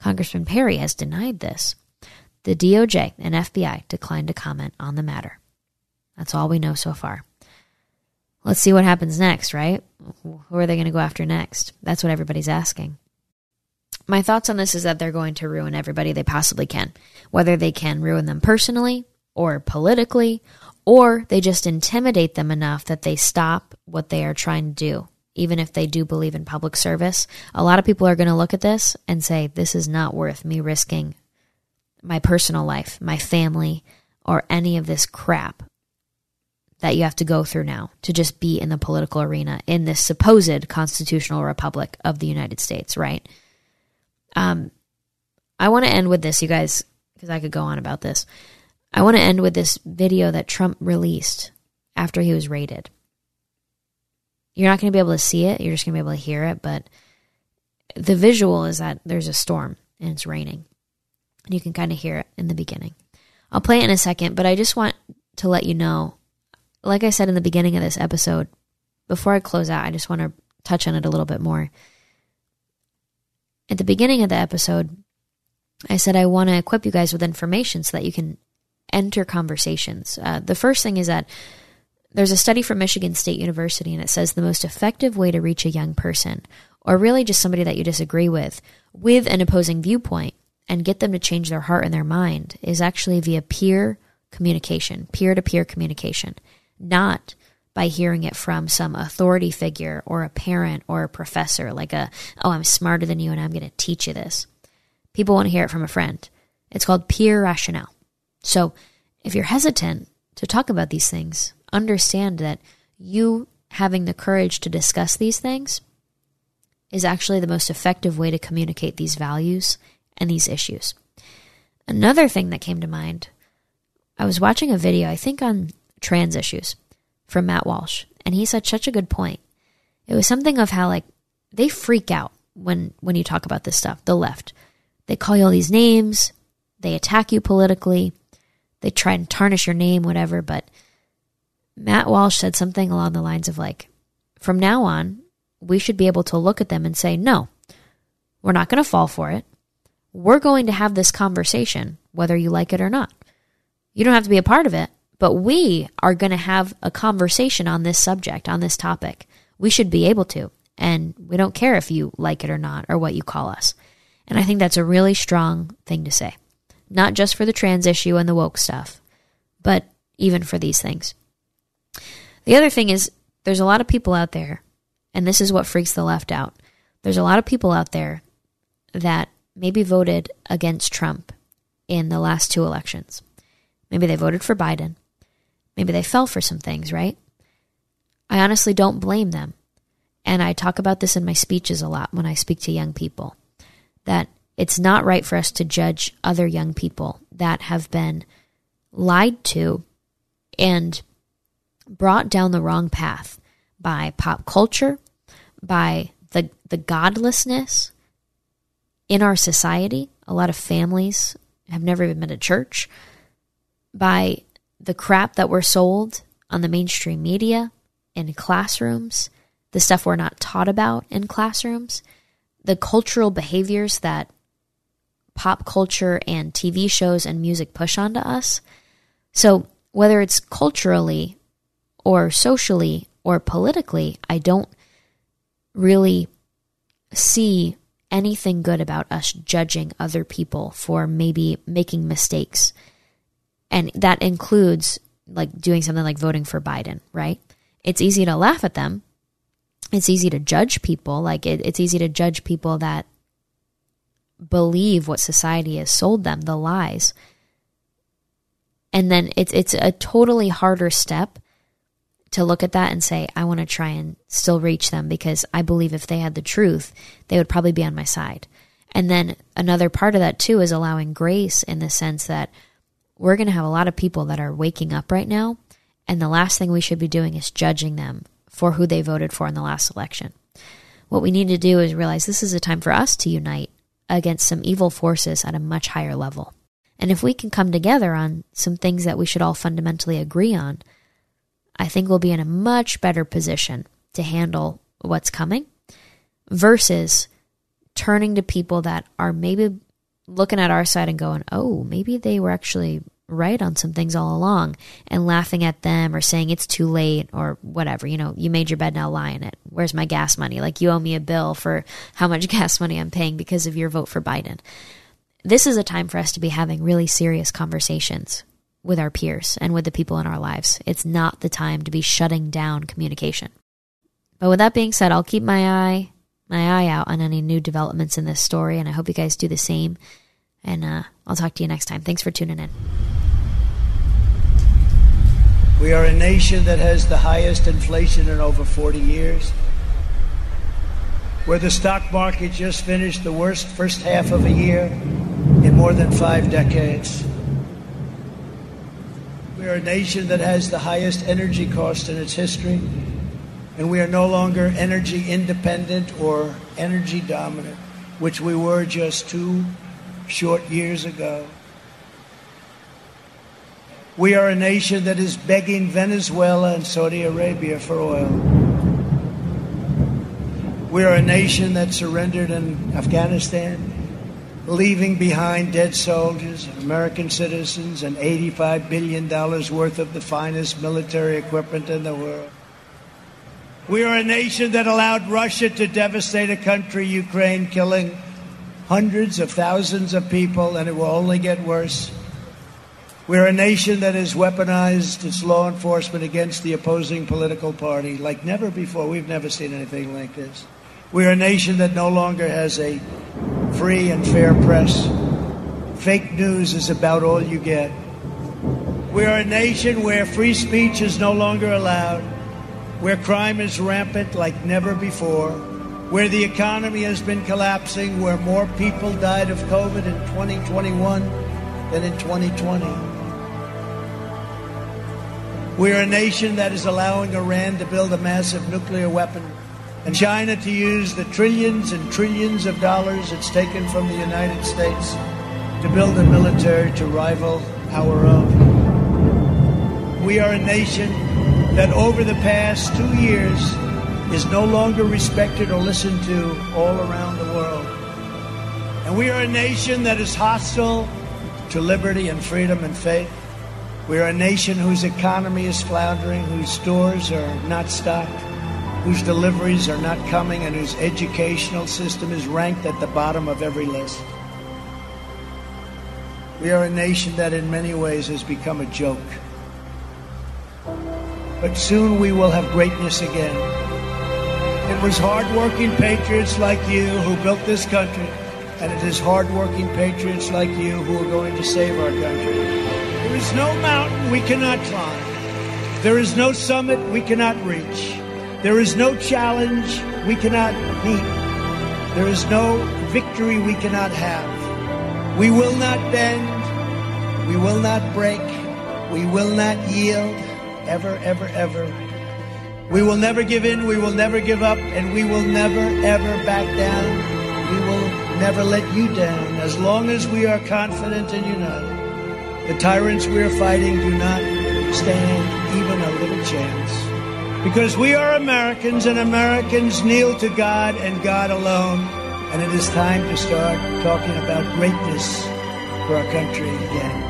Congressman Perry has denied this. The DOJ and FBI declined to comment on the matter. That's all we know so far. Let's see what happens next, right? Who are they going to go after next? That's what everybody's asking. My thoughts on this is that they're going to ruin everybody they possibly can, whether they can ruin them personally or politically or they just intimidate them enough that they stop what they are trying to do. Even if they do believe in public service, a lot of people are going to look at this and say, This is not worth me risking my personal life, my family, or any of this crap that you have to go through now to just be in the political arena in this supposed constitutional republic of the United States, right? Um, I want to end with this, you guys, because I could go on about this. I want to end with this video that Trump released after he was raided. You're not going to be able to see it, you're just going to be able to hear it, but the visual is that there's a storm and it's raining. And you can kind of hear it in the beginning. I'll play it in a second, but I just want to let you know like I said in the beginning of this episode, before I close out, I just want to touch on it a little bit more. At the beginning of the episode, I said I want to equip you guys with information so that you can enter conversations. Uh, the first thing is that there's a study from Michigan State University, and it says the most effective way to reach a young person, or really just somebody that you disagree with, with an opposing viewpoint, and get them to change their heart and their mind, is actually via peer communication, peer to peer communication, not by hearing it from some authority figure or a parent or a professor, like a, oh, I'm smarter than you and I'm going to teach you this. People want to hear it from a friend. It's called peer rationale. So if you're hesitant to talk about these things, understand that you having the courage to discuss these things is actually the most effective way to communicate these values and these issues. Another thing that came to mind I was watching a video, I think on trans issues, from Matt Walsh, and he said such a good point. It was something of how like they freak out when when you talk about this stuff, the left. They call you all these names, they attack you politically, they try and tarnish your name, whatever. But Matt Walsh said something along the lines of like, from now on, we should be able to look at them and say, no, we're not going to fall for it. We're going to have this conversation, whether you like it or not. You don't have to be a part of it, but we are going to have a conversation on this subject, on this topic. We should be able to. And we don't care if you like it or not, or what you call us. And I think that's a really strong thing to say not just for the trans issue and the woke stuff, but even for these things. The other thing is, there's a lot of people out there, and this is what freaks the left out. There's a lot of people out there that maybe voted against Trump in the last two elections. Maybe they voted for Biden. Maybe they fell for some things, right? I honestly don't blame them. And I talk about this in my speeches a lot when I speak to young people that it's not right for us to judge other young people that have been lied to and brought down the wrong path by pop culture, by the, the godlessness in our society. A lot of families have never even been to church, by the crap that we're sold on the mainstream media, in classrooms, the stuff we're not taught about in classrooms, the cultural behaviors that pop culture and TV shows and music push onto us. So, whether it's culturally or socially or politically, I don't really see anything good about us judging other people for maybe making mistakes. And that includes like doing something like voting for Biden, right? It's easy to laugh at them. It's easy to judge people. Like it, it's easy to judge people that believe what society has sold them, the lies. And then it's it's a totally harder step to look at that and say, I want to try and still reach them because I believe if they had the truth, they would probably be on my side. And then another part of that too is allowing grace in the sense that we're going to have a lot of people that are waking up right now. And the last thing we should be doing is judging them for who they voted for in the last election. What we need to do is realize this is a time for us to unite against some evil forces at a much higher level. And if we can come together on some things that we should all fundamentally agree on, I think we'll be in a much better position to handle what's coming versus turning to people that are maybe looking at our side and going, oh, maybe they were actually right on some things all along and laughing at them or saying it's too late or whatever. You know, you made your bed, now lie in it. Where's my gas money? Like you owe me a bill for how much [laughs] gas money I'm paying because of your vote for Biden. This is a time for us to be having really serious conversations with our peers and with the people in our lives. It's not the time to be shutting down communication. But with that being said, I'll keep my eye my eye out on any new developments in this story, and I hope you guys do the same. And uh, I'll talk to you next time. Thanks for tuning in. We are a nation that has the highest inflation in over 40 years, where the stock market just finished the worst first half of a year in more than five decades. We are a nation that has the highest energy cost in its history and we are no longer energy independent or energy dominant, which we were just two short years ago. We are a nation that is begging Venezuela and Saudi Arabia for oil. We are a nation that surrendered in Afghanistan, leaving behind dead soldiers, and American citizens, and $85 billion worth of the finest military equipment in the world. We are a nation that allowed Russia to devastate a country, Ukraine, killing hundreds of thousands of people, and it will only get worse. We're a nation that has weaponized its law enforcement against the opposing political party like never before. We've never seen anything like this. We're a nation that no longer has a free and fair press. Fake news is about all you get. We are a nation where free speech is no longer allowed where crime is rampant like never before, where the economy has been collapsing, where more people died of COVID in 2021 than in 2020. We're a nation that is allowing Iran to build a massive nuclear weapon and China to use the trillions and trillions of dollars it's taken from the United States to build a military to rival our own. We are a nation that over the past two years is no longer respected or listened to all around the world. And we are a nation that is hostile to liberty and freedom and faith. We are a nation whose economy is floundering, whose stores are not stocked, whose deliveries are not coming, and whose educational system is ranked at the bottom of every list. We are a nation that in many ways has become a joke but soon we will have greatness again. It was hardworking patriots like you who built this country, and it is hardworking patriots like you who are going to save our country. There is no mountain we cannot climb. There is no summit we cannot reach. There is no challenge we cannot meet. There is no victory we cannot have. We will not bend. We will not break. We will not yield ever, ever, ever. We will never give in, we will never give up, and we will never, ever back down. We will never let you down as long as we are confident and united. The tyrants we are fighting do not stand even a little chance. Because we are Americans, and Americans kneel to God and God alone. And it is time to start talking about greatness for our country again.